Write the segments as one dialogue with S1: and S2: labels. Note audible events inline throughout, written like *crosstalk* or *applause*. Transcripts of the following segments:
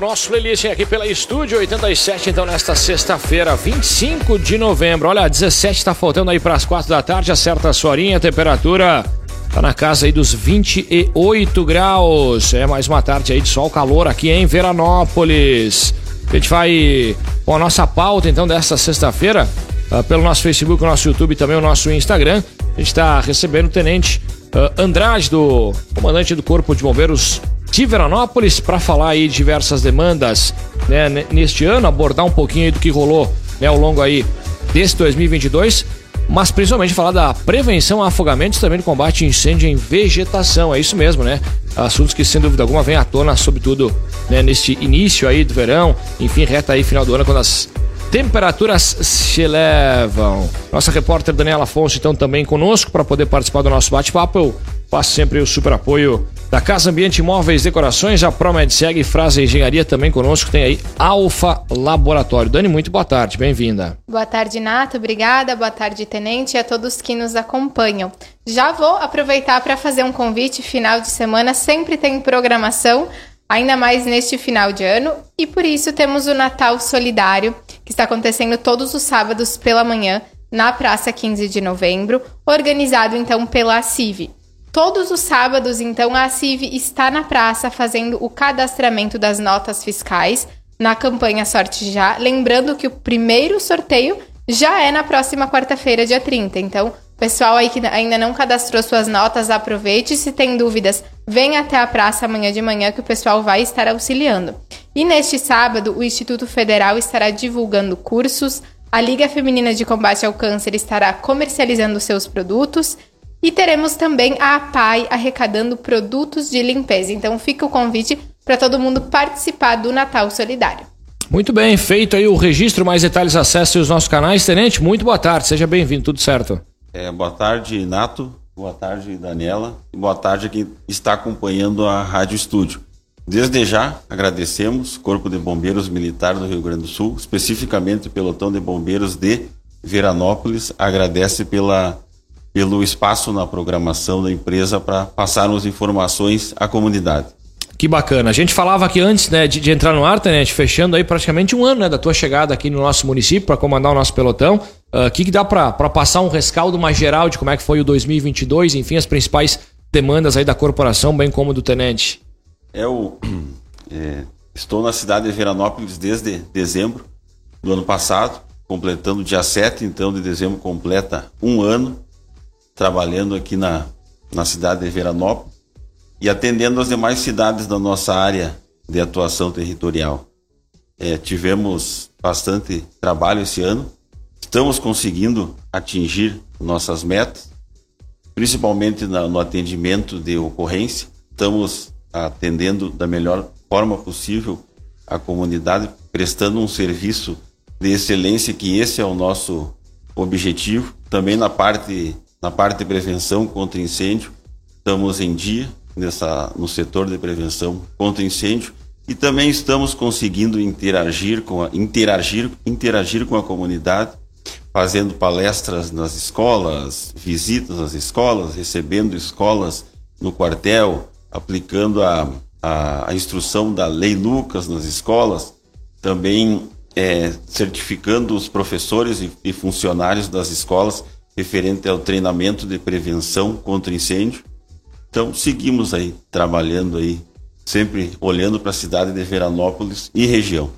S1: nosso playlist aqui pela Estúdio 87, então nesta sexta-feira, 25 de novembro. Olha, 17 está faltando aí para as 4 da tarde, acerta a sua horinha, a temperatura tá na casa aí dos 28 graus. É mais uma tarde aí de sol, calor aqui em Veranópolis. A gente vai com a nossa pauta então desta sexta-feira, uh, pelo nosso Facebook, o nosso YouTube e também o nosso Instagram. A gente está recebendo o tenente uh, Andrade, do comandante do Corpo de Bombeiros de Veranópolis para falar aí diversas demandas né, neste ano, abordar um pouquinho do que rolou né, ao longo aí desse 2022, mas principalmente falar da prevenção a afogamentos também do combate a incêndio em vegetação. É isso mesmo, né? Assuntos que sem dúvida alguma vem à tona, sobretudo né, neste início aí do verão, enfim, reta aí final do ano, quando as temperaturas se elevam. Nossa repórter Daniela Afonso, então, também conosco para poder participar do nosso bate-papo. Eu faço sempre o super apoio da Casa Ambiente Móveis Decorações, a Promed segue Frase Engenharia também conosco, tem aí Alfa Laboratório. Dani, muito boa tarde, bem-vinda.
S2: Boa tarde, Nato, obrigada. Boa tarde, Tenente, e a todos que nos acompanham. Já vou aproveitar para fazer um convite. Final de semana sempre tem programação, ainda mais neste final de ano, e por isso temos o Natal Solidário, que está acontecendo todos os sábados pela manhã na Praça 15 de Novembro, organizado então pela CIV. Todos os sábados, então, a CIV está na praça fazendo o cadastramento das notas fiscais na campanha Sorte Já. Lembrando que o primeiro sorteio já é na próxima quarta-feira, dia 30. Então, pessoal aí que ainda não cadastrou suas notas, aproveite. Se tem dúvidas, vem até a praça amanhã de manhã que o pessoal vai estar auxiliando. E neste sábado, o Instituto Federal estará divulgando cursos. A Liga Feminina de Combate ao Câncer estará comercializando seus produtos e teremos também a APAI arrecadando produtos de limpeza. Então fica o convite para todo mundo participar do Natal Solidário.
S1: Muito bem, feito aí o registro, mais detalhes acesse os nossos canais. Tenente, muito boa tarde, seja bem-vindo, tudo certo?
S3: É, boa tarde, Nato. Boa tarde, Daniela. E boa tarde a quem está acompanhando a Rádio Estúdio. Desde já, agradecemos Corpo de Bombeiros Militar do Rio Grande do Sul, especificamente o Pelotão de Bombeiros de Veranópolis, agradece pela pelo espaço na programação da empresa para passarmos informações à comunidade.
S1: Que bacana. A gente falava aqui antes né, de, de entrar no ar, Tenente, fechando aí praticamente um ano né, da tua chegada aqui no nosso município para comandar o nosso pelotão. O uh, que, que dá para passar um rescaldo mais geral de como é que foi o 2022, enfim, as principais demandas aí da corporação, bem como do Tenente?
S3: Eu *clears throat* é, estou na cidade de Veranópolis desde dezembro do ano passado, completando dia 7 então de dezembro completa um ano trabalhando aqui na, na cidade de Veranópolis e atendendo as demais cidades da nossa área de atuação territorial. É, tivemos bastante trabalho esse ano, estamos conseguindo atingir nossas metas, principalmente na, no atendimento de ocorrência. Estamos atendendo da melhor forma possível a comunidade, prestando um serviço de excelência, que esse é o nosso objetivo. Também na parte na parte de prevenção contra incêndio, estamos em dia nessa, no setor de prevenção contra incêndio e também estamos conseguindo interagir com a, interagir, interagir com a comunidade, fazendo palestras nas escolas, visitas às escolas, recebendo escolas no quartel, aplicando a, a, a instrução da Lei Lucas nas escolas, também é, certificando os professores e, e funcionários das escolas referente ao treinamento de prevenção contra incêndio. Então, seguimos aí trabalhando aí, sempre olhando para a cidade de Veranópolis e região.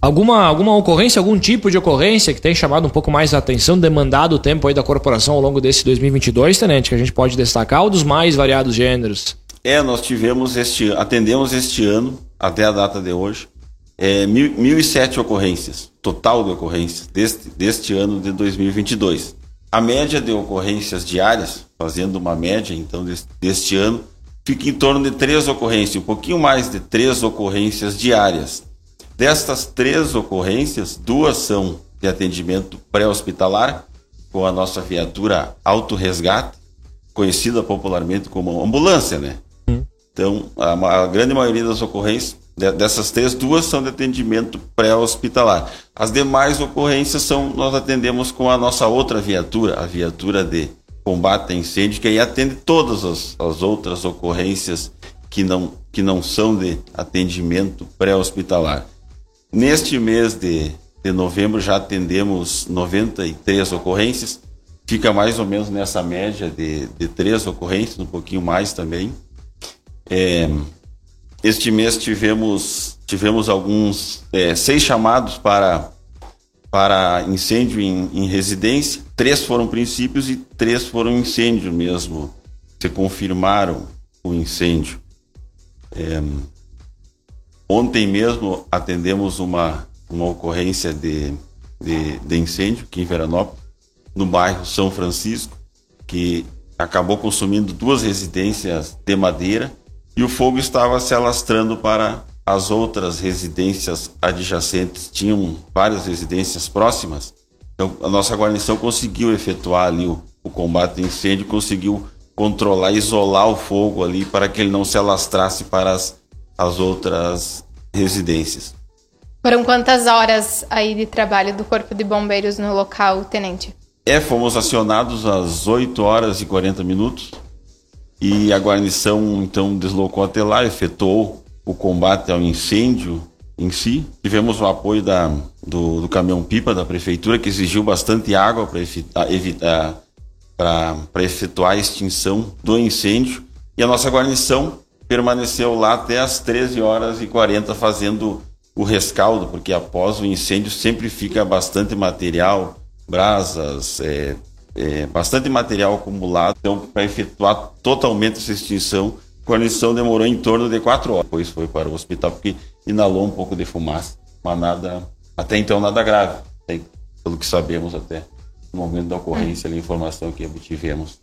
S1: Alguma, alguma ocorrência, algum tipo de ocorrência que tem chamado um pouco mais a atenção, demandado o tempo aí da corporação ao longo desse 2022, Tenente, que a gente pode destacar, ou dos mais variados gêneros?
S3: É, nós tivemos este, atendemos este ano, até a data de hoje, é, mil, 1.007 ocorrências, total de ocorrências, deste, deste ano de 2022. A média de ocorrências diárias, fazendo uma média então deste, ano, fica em torno de três ocorrências, um pouquinho mais de três ocorrências diárias. Destas três ocorrências, duas são de atendimento pré-hospitalar, com a nossa viatura auto-resgate, conhecida popularmente como ambulância, né? Então, a, a grande maioria das ocorrências Dessas três, duas são de atendimento pré-hospitalar. As demais ocorrências são nós atendemos com a nossa outra viatura, a viatura de combate a incêndio, que aí atende todas as, as outras ocorrências que não, que não são de atendimento pré-hospitalar. Neste mês de, de novembro já atendemos 93 ocorrências, fica mais ou menos nessa média de, de três ocorrências, um pouquinho mais também. É, este mês tivemos, tivemos alguns, é, seis chamados para, para incêndio em, em residência, três foram princípios e três foram incêndio mesmo, se confirmaram o incêndio. É, ontem mesmo atendemos uma, uma ocorrência de, de, de incêndio aqui em Veranópolis, no bairro São Francisco, que acabou consumindo duas residências de madeira e o fogo estava se alastrando para as outras residências adjacentes. Tinham várias residências próximas. Então, a nossa guarnição conseguiu efetuar ali o, o combate ao incêndio, conseguiu controlar, isolar o fogo ali para que ele não se alastrasse para as, as outras residências.
S2: Foram quantas horas aí de trabalho do Corpo de Bombeiros no local, tenente?
S3: É, fomos acionados às 8 horas e 40 minutos e a guarnição então deslocou até lá, efetuou o combate ao incêndio em si. Tivemos o apoio da, do, do caminhão-pipa da prefeitura, que exigiu bastante água para evitar para efetuar a extinção do incêndio. E a nossa guarnição permaneceu lá até as 13 horas e 40 fazendo o rescaldo, porque após o incêndio sempre fica bastante material brasas, é, é, bastante material acumulado. Então, para efetuar totalmente essa extinção, a guarnição demorou em torno de quatro horas. Depois foi para o hospital porque inalou um pouco de fumaça, mas nada, até então nada grave, pelo que sabemos até no momento da ocorrência, a informação que obtivemos.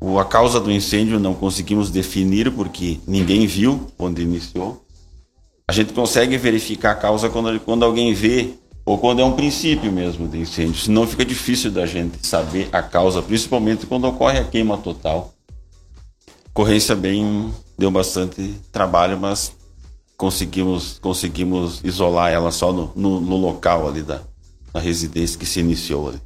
S3: O, a causa do incêndio não conseguimos definir porque ninguém viu onde iniciou. A gente consegue verificar a causa quando, quando alguém vê ou quando é um princípio mesmo de incêndio. Senão fica difícil da gente saber a causa, principalmente quando ocorre a queima total. A ocorrência bem deu bastante trabalho, mas conseguimos conseguimos isolar ela só no, no, no local ali da, da residência que se iniciou ali.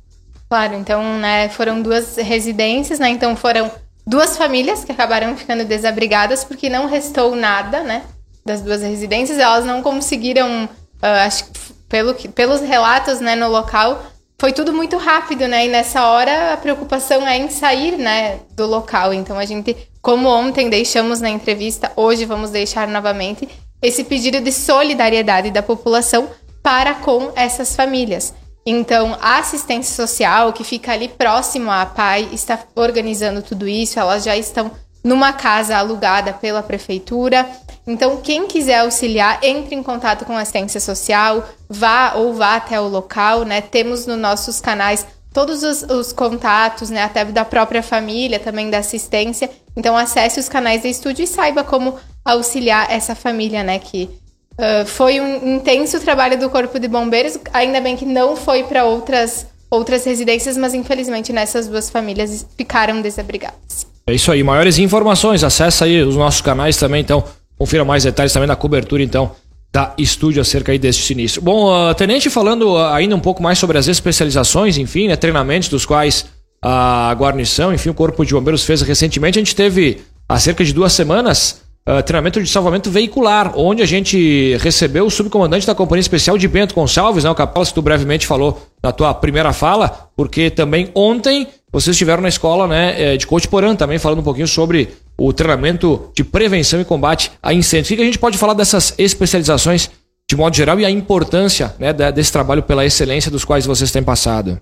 S2: Claro, então né, foram duas residências, né? Então foram duas famílias que acabaram ficando desabrigadas porque não restou nada, né? Das duas residências, elas não conseguiram, uh, acho que pelo que, pelos relatos né, no local, foi tudo muito rápido, né? E nessa hora a preocupação é em sair, né, do local. Então a gente, como ontem deixamos na entrevista, hoje vamos deixar novamente esse pedido de solidariedade da população para com essas famílias. Então, a assistência social, que fica ali próximo à PAI, está organizando tudo isso, elas já estão numa casa alugada pela prefeitura. Então, quem quiser auxiliar, entre em contato com a assistência social, vá ou vá até o local, né? Temos nos nossos canais todos os, os, contatos, né? Até da própria família, também da assistência. Então, acesse os canais do estúdio e saiba como auxiliar essa família, né? Que uh, foi um intenso trabalho do Corpo de Bombeiros. Ainda bem que não foi para outras, outras residências, mas infelizmente nessas duas famílias ficaram desabrigadas.
S1: É isso aí. Maiores informações, acessa aí os nossos canais também, então Confira mais detalhes também na cobertura, então, da estúdio acerca aí deste sinistro. Bom, uh, Tenente, falando uh, ainda um pouco mais sobre as especializações, enfim, né, treinamentos dos quais a guarnição, enfim, o Corpo de Bombeiros fez recentemente, a gente teve há cerca de duas semanas uh, treinamento de salvamento veicular, onde a gente recebeu o subcomandante da Companhia Especial de Bento Gonçalves, né, o Capelas, que tu brevemente falou na tua primeira fala, porque também ontem vocês estiveram na escola né, eh, de Coach Porã também falando um pouquinho sobre o treinamento de prevenção e combate a incêndios. O que a gente pode falar dessas especializações de modo geral e a importância né, desse trabalho pela excelência dos quais vocês têm passado?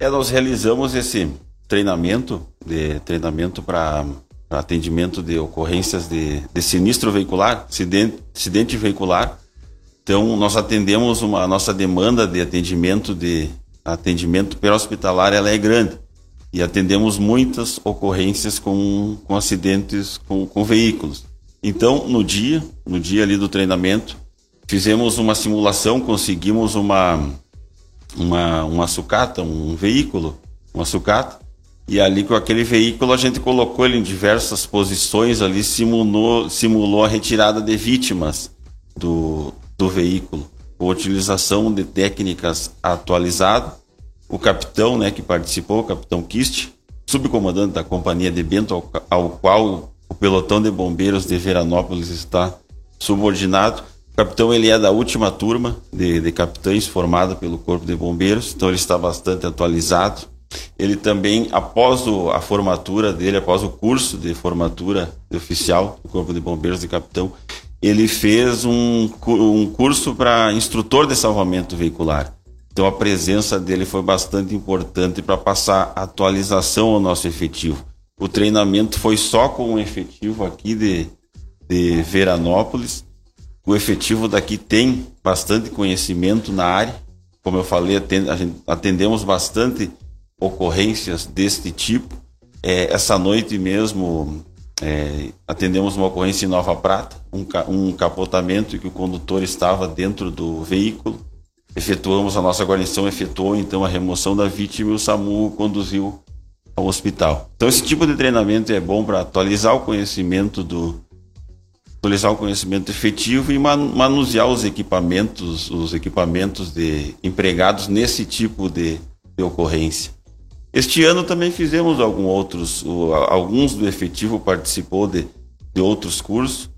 S3: É, nós realizamos esse treinamento de treinamento para atendimento de ocorrências de, de sinistro veicular, acidente, acidente veicular. Então, nós atendemos uma a nossa demanda de atendimento de atendimento pré-hospitalar, ela é grande e atendemos muitas ocorrências com, com acidentes com, com veículos. Então, no dia, no dia ali do treinamento, fizemos uma simulação, conseguimos uma, uma, uma sucata, um veículo, uma sucata, e ali com aquele veículo a gente colocou ele em diversas posições ali, simulou, simulou a retirada de vítimas do, do veículo, com utilização de técnicas atualizadas o capitão né, que participou, o capitão Kist, subcomandante da companhia de Bento, ao, ao qual o pelotão de bombeiros de Veranópolis está subordinado. O capitão ele é da última turma de, de capitães formada pelo Corpo de Bombeiros, então ele está bastante atualizado. Ele também, após o, a formatura dele, após o curso de formatura de oficial do Corpo de Bombeiros de capitão, ele fez um, um curso para instrutor de salvamento veicular. Então a presença dele foi bastante importante para passar atualização ao nosso efetivo. O treinamento foi só com o efetivo aqui de, de Veranópolis. O efetivo daqui tem bastante conhecimento na área. Como eu falei, atendemos bastante ocorrências deste tipo. É, essa noite mesmo é, atendemos uma ocorrência em Nova Prata, um, um capotamento que o condutor estava dentro do veículo. Efetuamos, a nossa guarnição efetuou então a remoção da vítima e o SAMU conduziu ao hospital. Então esse tipo de treinamento é bom para atualizar o conhecimento do atualizar o conhecimento efetivo e manusear os equipamentos, os equipamentos de empregados nesse tipo de, de ocorrência. Este ano também fizemos alguns outros, alguns do efetivo participou de, de outros cursos.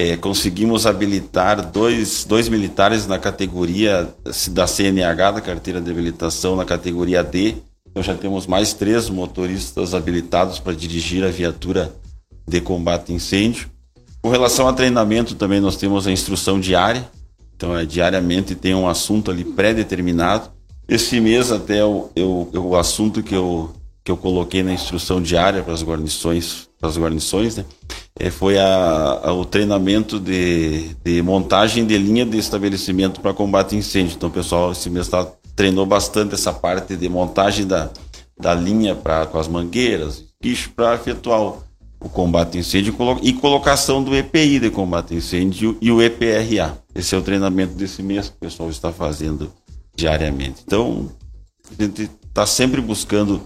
S3: É, conseguimos habilitar dois, dois militares na categoria da CNH, da carteira de habilitação, na categoria D. Então já temos mais três motoristas habilitados para dirigir a viatura de combate a incêndio. Com relação a treinamento, também nós temos a instrução diária. Então, é, diariamente tem um assunto ali pré-determinado. Esse mês até eu, eu, o assunto que eu, que eu coloquei na instrução diária para as guarnições, para as guarnições, né, é, foi a, a, o treinamento de, de montagem de linha de estabelecimento para combate a incêndio. Então, pessoal esse mês tá, treinou bastante essa parte de montagem da, da linha para com as mangueiras, bicho para efetuar o, o combate a incêndio e colocação do EPI de combate a incêndio e o EPRA. Esse é o treinamento desse mês que o pessoal está fazendo diariamente. Então, a gente está sempre buscando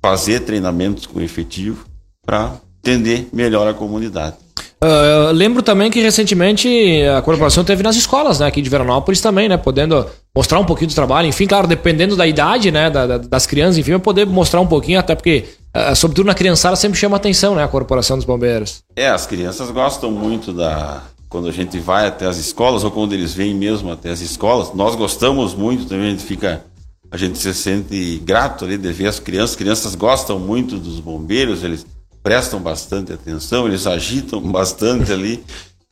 S3: fazer treinamentos com efetivo para entender melhor a comunidade.
S1: Uh, lembro também que recentemente a corporação teve nas escolas, né, aqui de Veranópolis também, né, podendo mostrar um pouquinho do trabalho, enfim, claro, dependendo da idade, né, da, da, das crianças, enfim, poder mostrar um pouquinho, até porque, uh, sobretudo na criançada, sempre chama atenção, né, a corporação dos bombeiros.
S3: É, as crianças gostam muito da, quando a gente vai até as escolas ou quando eles vêm mesmo até as escolas. Nós gostamos muito também, a gente fica, a gente se sente grato ali de ver as crianças. As crianças gostam muito dos bombeiros, eles prestam bastante atenção, eles agitam *laughs* bastante ali.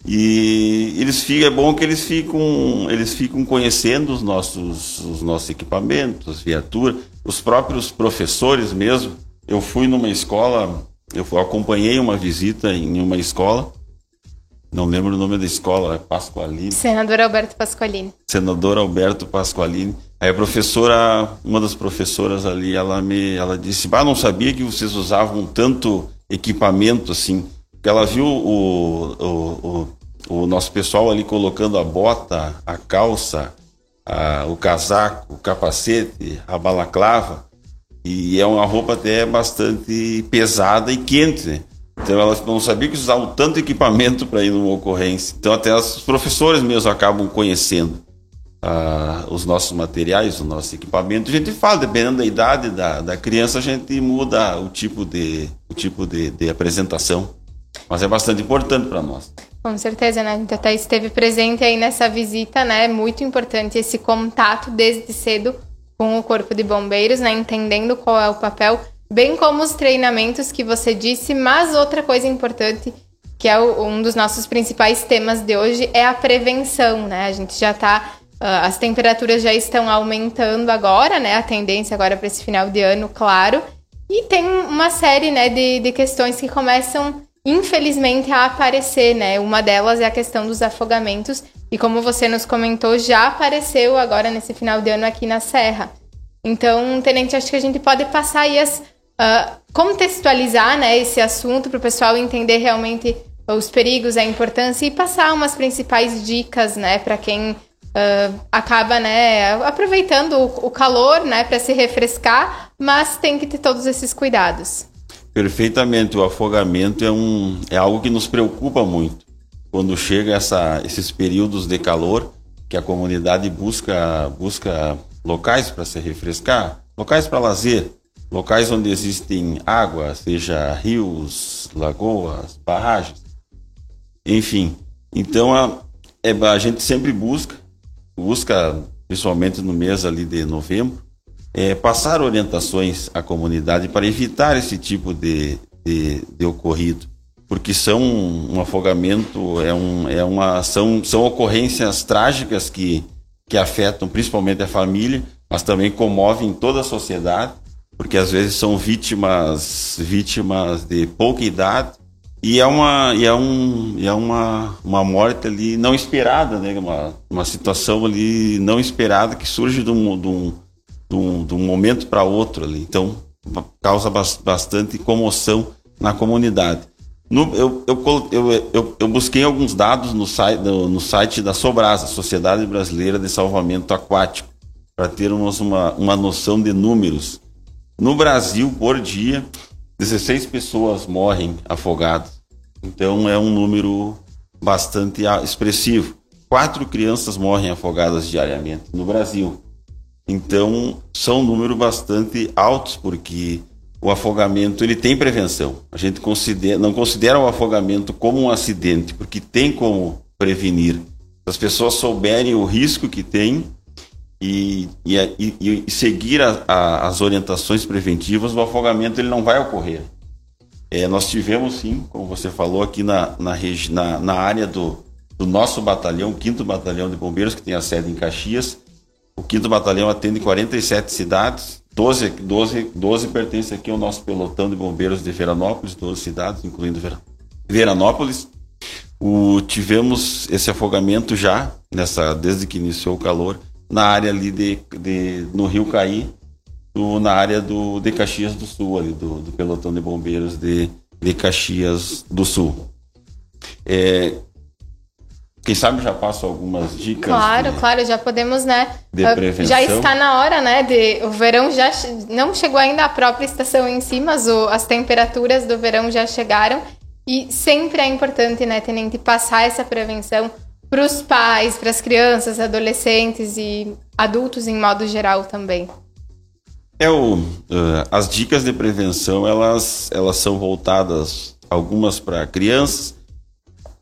S3: E eles ficam, é bom que eles ficam, eles ficam conhecendo os nossos, os nossos equipamentos, viatura, os próprios professores mesmo. Eu fui numa escola, eu acompanhei uma visita em uma escola não lembro o nome da escola, é Pasqualini.
S2: Senador Alberto Pasqualini.
S3: Senador Alberto Pasqualini. Aí a professora, uma das professoras ali, ela me, ela disse, bah, não sabia que vocês usavam tanto equipamento assim. Ela viu o, o, o, o nosso pessoal ali colocando a bota, a calça, a, o casaco, o capacete, a balaclava. E é uma roupa até bastante pesada e quente, né? Então ela não sabia que usavam tanto equipamento para ir numa ocorrência. Então até os professores mesmo acabam conhecendo ah, os nossos materiais, o nosso equipamento. A gente fala, dependendo da idade da, da criança, a gente muda o tipo de, o tipo de, de apresentação. Mas é bastante importante para nós.
S2: Com certeza, né? A gente até esteve presente aí nessa visita, né? É muito importante esse contato desde cedo com o Corpo de Bombeiros, né? Entendendo qual é o papel bem como os treinamentos que você disse, mas outra coisa importante, que é um dos nossos principais temas de hoje, é a prevenção, né? A gente já está as temperaturas já estão aumentando agora, né? A tendência agora para esse final de ano, claro. E tem uma série né, de, de questões que começam, infelizmente, a aparecer, né? Uma delas é a questão dos afogamentos. E como você nos comentou, já apareceu agora nesse final de ano aqui na Serra. Então, Tenente, acho que a gente pode passar aí as uh, contextualizar né, esse assunto para o pessoal entender realmente os perigos, a importância e passar umas principais dicas né, para quem uh, acaba né, aproveitando o, calor né, para se refrescar, mas tem que ter todos esses cuidados.
S3: Perfeitamente, o afogamento é, um, é algo que nos preocupa muito. Quando chega essa, esses períodos de calor, que a comunidade busca, busca locais para se refrescar, locais para lazer, locais onde existem água, seja rios, lagoas, barragens, enfim. Então a, é, a gente sempre busca, busca principalmente no mês ali de novembro, é, passar orientações à comunidade para evitar esse tipo de, de, de ocorrido porque são um afogamento é, um, é uma são, são ocorrências trágicas que, que afetam principalmente a família mas também comovem toda a sociedade porque às vezes são vítimas vítimas de pouca idade e é uma e é um é uma, uma morte ali não esperada né? Uma, uma situação ali não esperada que surge de um, de um, de um, de um momento para outro ali. Então causa bastante comoção na comunidade. No, eu, eu, eu, eu, eu busquei alguns dados no site, no, no site da Sobrasa, Sociedade Brasileira de Salvamento Aquático, para termos uma, uma noção de números. No Brasil, por dia, 16 pessoas morrem afogadas. Então é um número bastante expressivo. Quatro crianças morrem afogadas diariamente no Brasil. Então são números bastante altos, porque o afogamento ele tem prevenção. A gente considera, não considera o afogamento como um acidente, porque tem como prevenir. Se as pessoas souberem o risco que tem e, e, e, e seguir a, a, as orientações preventivas, o afogamento ele não vai ocorrer. É, nós tivemos sim, como você falou, aqui na, na, na, na área do, do nosso batalhão, o 5 Batalhão de Bombeiros, que tem a sede em Caxias. O 5 Batalhão atende 47 cidades, 12, 12, 12 pertencem aqui ao nosso pelotão de bombeiros de Veranópolis, 12 cidades, incluindo Veranópolis. O, tivemos esse afogamento já, nessa, desde que iniciou o calor, na área ali de, de no Rio Caí, do, na área do, de Caxias do Sul, ali, do, do pelotão de bombeiros de, de Caxias do Sul. É, quem sabe já passo algumas dicas.
S2: Claro, claro, já podemos, né?
S3: De ah, prevenção.
S2: Já está na hora, né? De, o verão já não chegou ainda a própria estação em si, mas o, as temperaturas do verão já chegaram. E sempre é importante, né, Tenente, passar essa prevenção para os pais, para as crianças, adolescentes e adultos em modo geral também.
S3: É o, uh, as dicas de prevenção elas, elas são voltadas algumas para crianças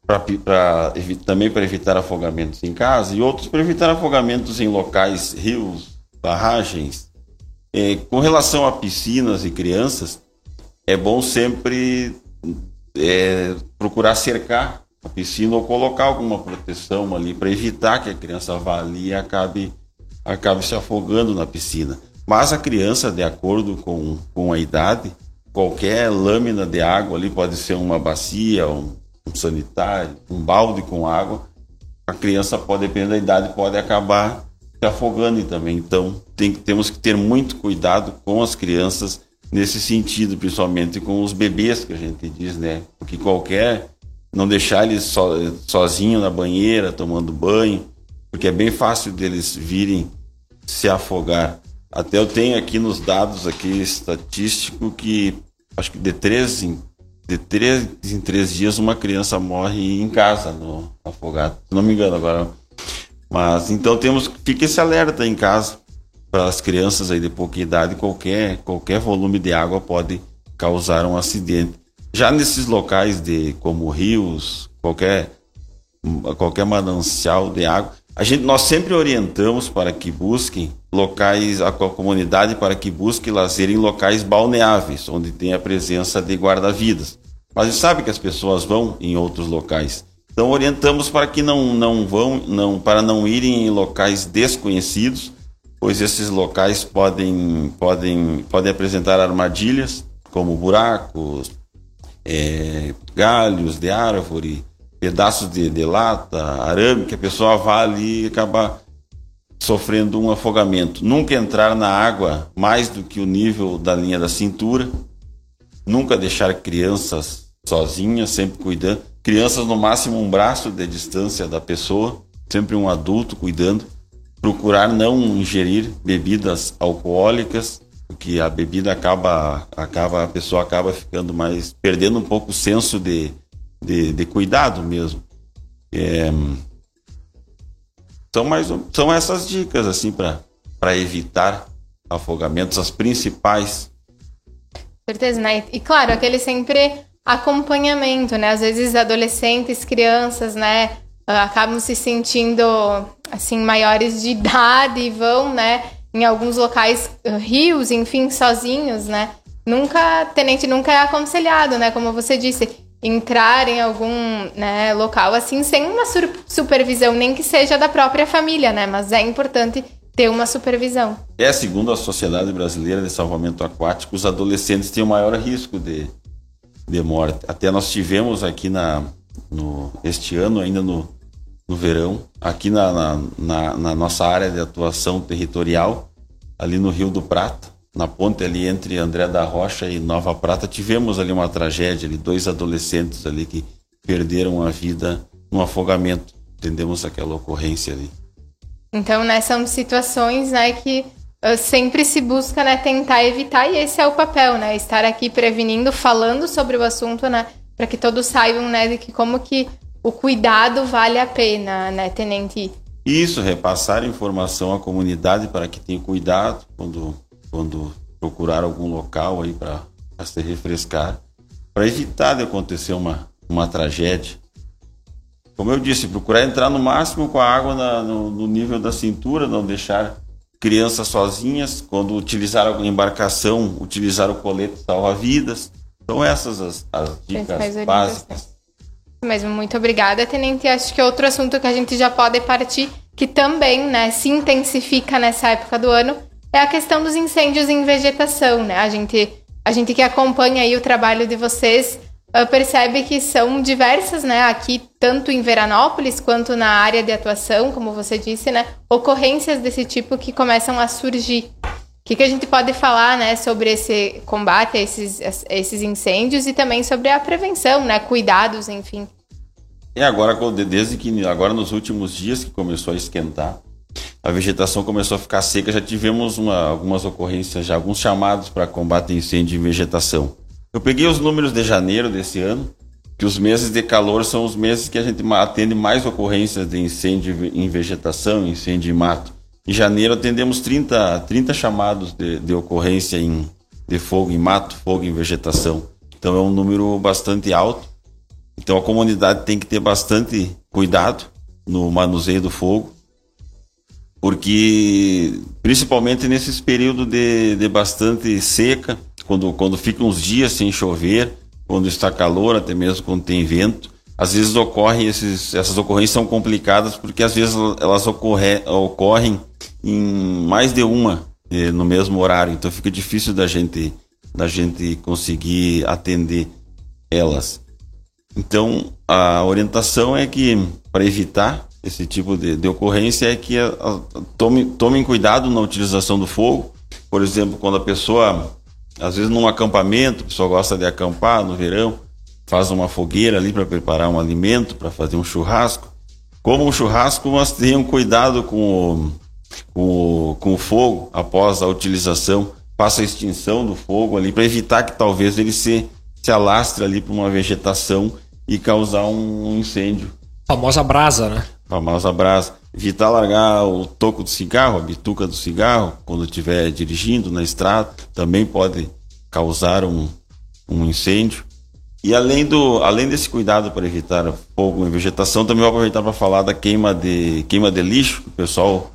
S3: para também para evitar afogamentos em casa e outros para evitar afogamentos em locais, rios, barragens. É, com relação a piscinas e crianças, é bom sempre é, procurar cercar a piscina ou colocar alguma proteção ali para evitar que a criança vá ali e acabe, acabe se afogando na piscina. Mas a criança, de acordo com, com a idade, qualquer lâmina de água ali pode ser uma bacia, um, um sanitário, um balde com água, a criança pode, dependendo da idade, pode acabar se afogando também. Então, tem, temos que ter muito cuidado com as crianças nesse sentido, principalmente com os bebês que a gente diz, né? Porque qualquer não deixar eles so, sozinho na banheira tomando banho, porque é bem fácil deles virem se afogar. Até eu tenho aqui nos dados aqui estatístico que acho que de 13 em de três em três dias uma criança morre em casa no afogado. Se não me engano agora. Mas então temos fica esse alerta em casa para as crianças aí de pouca idade, qualquer qualquer volume de água pode causar um acidente. Já nesses locais de como rios, qualquer qualquer manancial de água, a gente nós sempre orientamos para que busquem locais a comunidade para que busque lazer em locais balneáveis, onde tem a presença de guarda-vidas. Mas a gente sabe que as pessoas vão em outros locais. Então orientamos para que não, não vão, não, para não irem em locais desconhecidos, pois esses locais podem, podem, podem apresentar armadilhas, como buracos, é, galhos de árvore, pedaços de, de lata, arame, que a pessoa vá ali e acaba sofrendo um afogamento. Nunca entrar na água mais do que o nível da linha da cintura Nunca deixar crianças sozinhas, sempre cuidando. Crianças no máximo um braço de distância da pessoa, sempre um adulto cuidando. Procurar não ingerir bebidas alcoólicas, porque a bebida acaba, acaba a pessoa acaba ficando mais perdendo um pouco o senso de, de, de cuidado mesmo. É, são mais são essas dicas assim para evitar afogamentos as principais
S2: certeza, né? E, claro, aquele sempre acompanhamento, né? Às vezes adolescentes, crianças, né, acabam se sentindo assim maiores de idade e vão, né, em alguns locais, rios, enfim, sozinhos, né? Nunca, tenente nunca é aconselhado, né, como você disse, entrar em algum né, local assim sem uma supervisão, nem que seja da própria família, né? Mas é importante ter uma supervisão.
S3: É, segundo a Sociedade Brasileira de Salvamento Aquático, os adolescentes têm o maior risco de, de morte. Até nós tivemos aqui na, no, este ano, ainda no, no verão, aqui na, na, na, na nossa área de atuação territorial, ali no Rio do Prata, na ponte ali entre André da Rocha e Nova Prata, tivemos ali uma tragédia, ali, dois adolescentes ali que perderam a vida no afogamento. Entendemos aquela ocorrência ali.
S2: Então, né, são situações, né, que uh, sempre se busca, né, tentar evitar e esse é o papel, né, estar aqui prevenindo, falando sobre o assunto, né, para que todos saibam, né, de que como que o cuidado vale a pena, né, tenente?
S3: Isso, repassar informação à comunidade para que tenha cuidado quando, quando procurar algum local aí para se refrescar, para evitar de acontecer uma, uma tragédia. Como eu disse, procurar entrar no máximo com a água na, no, no, nível da cintura, não deixar crianças sozinhas. Quando utilizar a embarcação, utilizar o colete salva-vidas. São essas as, as dicas básicas.
S2: Mesmo, muito obrigada, Tenente. Acho que outro assunto que a gente já pode partir, que também né, se intensifica nessa época do ano, é a questão dos incêndios em vegetação. Né? A, gente, a gente que acompanha aí o trabalho de vocês uh, percebe que são diversas, né, aqui, tanto em Veranópolis quanto na área de atuação, como você disse, né, ocorrências desse tipo que começam a surgir. Que, que a gente pode falar, né, sobre esse combate a esses, a esses incêndios e também sobre a prevenção, né, cuidados, enfim.
S3: E agora, desde que agora nos últimos dias que começou a esquentar, a vegetação começou a ficar seca, já tivemos uma, algumas ocorrências, já alguns chamados para combate a incêndio em vegetação. Eu peguei os números de janeiro desse ano, que os meses de calor são os meses que a gente atende mais ocorrências de incêndio em vegetação, incêndio em mato. Em janeiro atendemos 30, 30 chamados de, de ocorrência em, de fogo em mato, fogo em vegetação. Então é um número bastante alto. Então a comunidade tem que ter bastante cuidado no manuseio do fogo, porque principalmente nesses períodos de, de bastante seca, quando, quando fica uns dias sem chover, quando está calor, até mesmo quando tem vento. Às vezes ocorrem esses, essas ocorrências são complicadas porque às vezes elas ocorre, ocorrem em mais de uma eh, no mesmo horário, então fica difícil da gente da gente conseguir atender elas. Então a orientação é que para evitar esse tipo de, de ocorrência é que a, a, tome, tomem cuidado na utilização do fogo. Por exemplo, quando a pessoa às vezes num acampamento, o pessoal gosta de acampar no verão, faz uma fogueira ali para preparar um alimento, para fazer um churrasco. Como um churrasco, mas tenham cuidado com o, com o, com o fogo após a utilização, faça a extinção do fogo ali para evitar que talvez ele se, se alastre ali para uma vegetação e causar um, incêndio.
S1: Famosa brasa, né?
S3: Famosa brasa. Evitar largar o toco do cigarro, a bituca do cigarro, quando estiver dirigindo na estrada, também pode causar um, um incêndio. E além, do, além desse cuidado para evitar fogo em vegetação, também vou aproveitar para falar da queima de, queima de lixo, o pessoal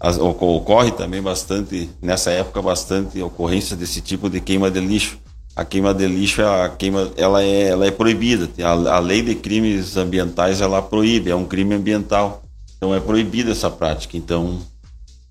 S3: as, ocorre também bastante, nessa época, bastante ocorrência desse tipo de queima de lixo. A queima de lixo, a queima, ela, é, ela é proibida. A, a lei de crimes ambientais, ela proíbe, é um crime ambiental. Então é proibida essa prática. Então,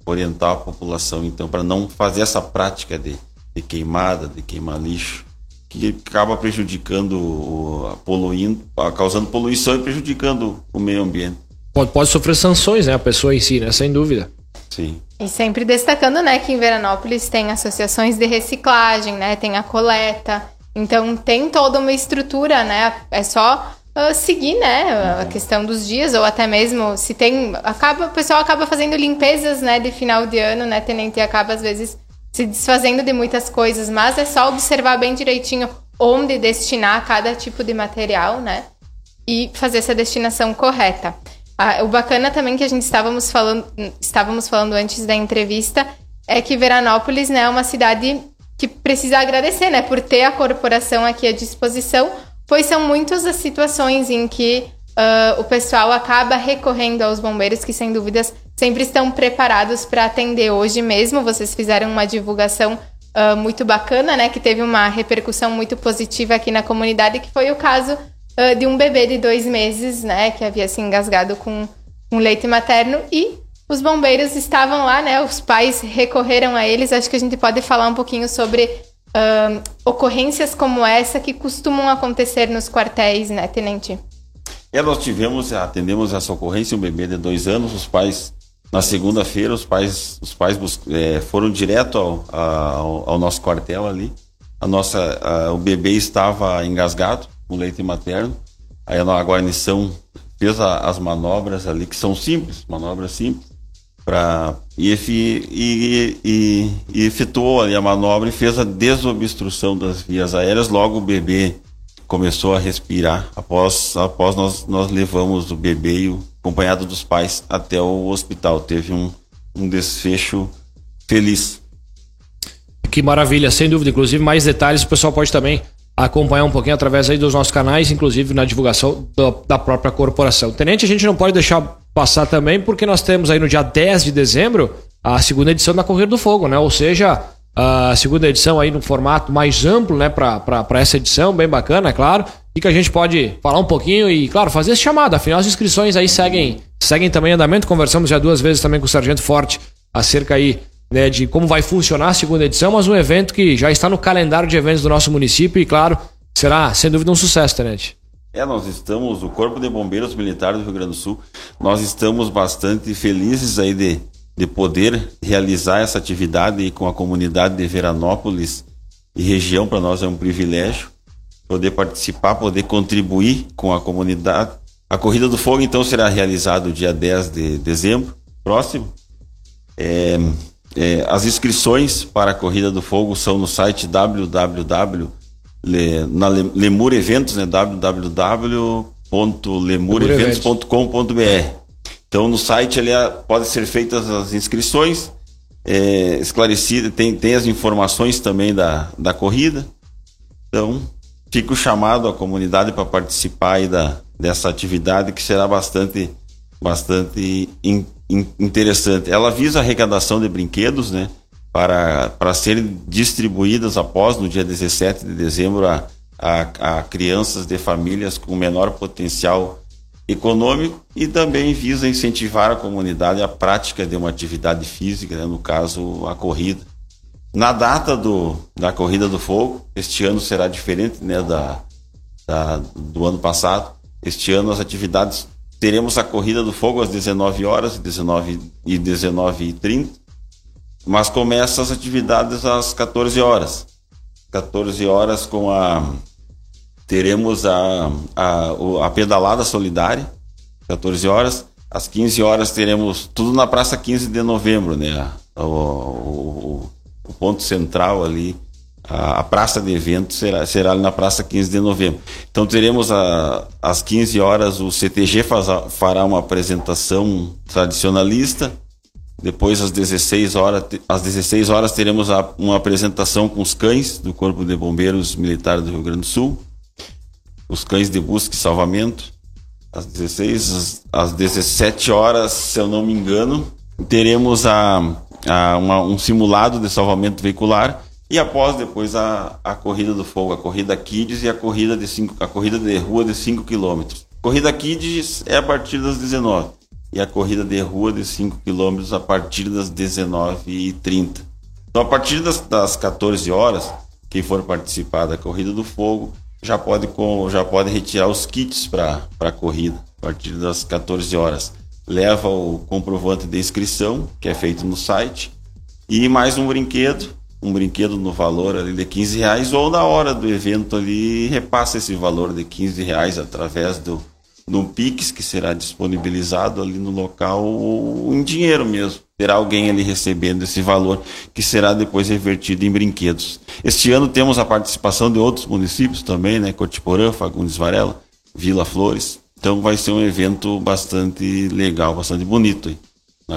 S3: orientar a população então para não fazer essa prática de, de queimada, de queimar lixo, que acaba prejudicando, poluindo, causando poluição e prejudicando o meio ambiente.
S1: Pode, pode sofrer sanções, né? A pessoa em si, né? Sem dúvida.
S3: Sim.
S2: E sempre destacando, né, que em Veranópolis tem associações de reciclagem, né? Tem a coleta. Então tem toda uma estrutura, né? É só uh, seguir, né, a questão dos dias, ou até mesmo se tem. Acaba, o pessoal acaba fazendo limpezas, né, de final de ano, né, tenente, acaba às vezes se desfazendo de muitas coisas, mas é só observar bem direitinho onde destinar cada tipo de material, né, e fazer essa destinação correta. Ah, o bacana também que a gente estávamos falando, estávamos falando antes da entrevista é que Veranópolis né, é uma cidade que precisa agradecer, né, por ter a corporação aqui à disposição, pois são muitas as situações em que uh, o pessoal acaba recorrendo aos bombeiros, que sem dúvidas sempre estão preparados para atender. Hoje mesmo vocês fizeram uma divulgação uh, muito bacana, né, que teve uma repercussão muito positiva aqui na comunidade, que foi o caso uh, de um bebê de dois meses, né, que havia se engasgado com um leite materno e os bombeiros estavam lá, né? Os pais recorreram a eles. Acho que a gente pode falar um pouquinho sobre uh, ocorrências como essa que costumam acontecer nos quartéis, né, tenente?
S3: É, nós tivemos, atendemos essa ocorrência, um bebê de dois anos, os pais, na segunda-feira, os pais, os pais é, foram direto ao, ao, ao, nosso quartel ali. A nossa, a, o bebê estava engasgado com leite materno. Aí a guarnição fez a, as manobras ali, que são simples, manobras simples para e, e, e, e, efetuou ali a manobra e fez a desobstrução das vias aéreas. Logo o bebê começou a respirar. Após, após nós, nós levamos o bebê e o, acompanhado dos pais até o hospital. Teve um, um desfecho feliz.
S1: Que maravilha, sem dúvida. Inclusive, mais detalhes o pessoal pode também acompanhar um pouquinho através aí dos nossos canais, inclusive na divulgação do, da própria corporação. Tenente, a gente não pode deixar passar também, porque nós temos aí no dia 10 de dezembro a segunda edição da Corrida do Fogo, né? Ou seja, a segunda edição aí no formato mais amplo, né, para essa edição, bem bacana, é claro, e que a gente pode falar um pouquinho e, claro, fazer esse chamado. Afinal, as inscrições aí seguem, seguem também em andamento. Conversamos já duas vezes também com o Sargento Forte acerca aí né, de como vai funcionar a segunda edição, mas um evento que já está no calendário de eventos do nosso município e, claro, será sem dúvida um sucesso, Tenente.
S3: É, nós estamos, o Corpo de Bombeiros Militar do Rio Grande do Sul, nós estamos bastante felizes aí de, de poder realizar essa atividade com a comunidade de Veranópolis e região, para nós é um privilégio poder participar, poder contribuir com a comunidade. A Corrida do Fogo, então, será realizada no dia 10 de dezembro, próximo. É, é, as inscrições para a Corrida do Fogo são no site www Le, na Lemur Eventos, né? www.lemureventos.com.br. Então no site ali podem ser feitas as inscrições, é, esclarecida, tem, tem as informações também da, da corrida. Então fica o chamado à comunidade para participar da, dessa atividade que será bastante, bastante in, in, interessante. Ela visa a arrecadação de brinquedos, né? para, para serem distribuídas após, no dia 17 de dezembro, a, a, a crianças de famílias com menor potencial econômico e também visa incentivar a comunidade à prática de uma atividade física, né, no caso, a corrida. Na data do, da Corrida do Fogo, este ano será diferente né, da, da, do ano passado. Este ano as atividades teremos a Corrida do Fogo às 19 horas 19 e 19 e 30 mas começa as atividades às 14 horas. 14 horas com a teremos a, a, a pedalada solidária, 14 horas. Às 15 horas teremos tudo na Praça 15 de Novembro, né? O, o, o ponto central ali, a, a, praça de eventos será, será ali na Praça 15 de Novembro. Então teremos a, às 15 horas o CTG faz, fará uma apresentação tradicionalista depois, às 16 horas, às 16 horas teremos uma apresentação com os cães do Corpo de Bombeiros Militar do Rio Grande do Sul, os cães de busca e salvamento. Às 16, às 17 horas, se eu não me engano, teremos a, a uma, um simulado de salvamento veicular e após depois a, a corrida do fogo, a corrida Kids e a corrida de cinco, a corrida de rua de 5 km. Corrida Kids é a partir das 19 e a corrida de rua de 5 km a partir das 19h30. Então, a partir das, das 14 horas, quem for participar da Corrida do Fogo já pode, com, já pode retirar os kits para a corrida, a partir das 14 horas. Leva o comprovante de inscrição, que é feito no site, e mais um brinquedo, um brinquedo no valor ali de 15 reais, ou na hora do evento ali repassa esse valor de 15 reais através do, no Pix que será disponibilizado ali no local em dinheiro mesmo. Terá alguém ali recebendo esse valor que será depois revertido em brinquedos. Este ano temos a participação de outros municípios também, né? Cotiporã, Fagundes Varela, Vila Flores. Então vai ser um evento bastante legal, bastante bonito aí.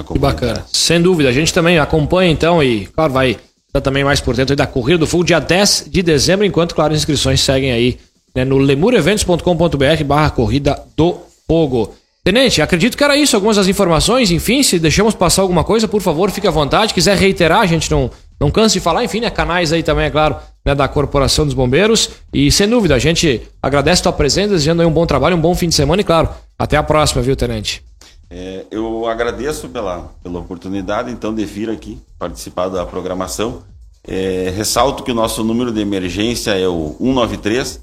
S1: que bacana. Sem dúvida, a gente também acompanha então e, claro, vai tá também mais por dentro da Corrida do Fogo, dia 10 de dezembro, enquanto, claro, as inscrições seguem aí né, no lemureventos.com.br barra Corrida do Fogo. Tenente, acredito que era isso, algumas das informações, enfim, se deixamos passar alguma coisa, por favor, fique à vontade, quiser reiterar, a gente não, não cansa de falar, enfim, né, canais aí também, é claro, né, da Corporação dos Bombeiros, e sem dúvida, a gente agradece a tua presença, desejando aí um bom trabalho, um bom fim de semana e, claro, até a próxima, viu, Tenente?
S3: É, eu agradeço pela, pela oportunidade, então, de vir aqui participar da programação. É, ressalto que o nosso número de emergência é o 193,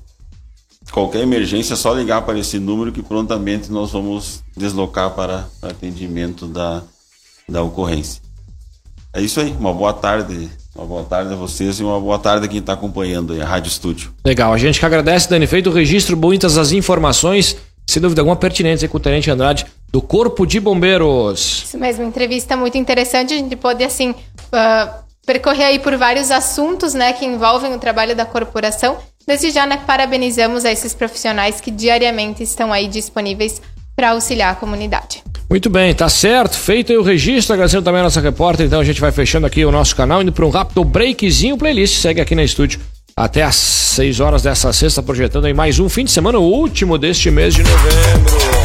S3: qualquer emergência é só ligar para esse número que prontamente nós vamos deslocar para, atendimento da, da ocorrência. É isso aí, uma boa tarde. Uma boa tarde a vocês e uma boa tarde a quem está acompanhando a Rádio Estúdio.
S1: Legal, a gente que agradece, Dani, feito o registro, muitas as informações, sem dúvida alguma pertinentes com o Tenente Andrade do Corpo de Bombeiros.
S2: Isso mesmo, entrevista muito interessante, a gente pôde, assim, uh, percorrer aí por vários assuntos, né, que envolvem o trabalho da corporação Desde já, né, parabenizamos a esses profissionais que diariamente estão aí disponíveis para auxiliar a comunidade.
S1: Muito bem, tá certo. Feito aí o registro, agradecendo também a nossa repórter. Então a gente vai fechando aqui o nosso canal, indo para um rápido breakzinho. Playlist segue aqui na estúdio até às 6 horas dessa sexta, projetando aí mais um fim de semana, o último deste mês de novembro.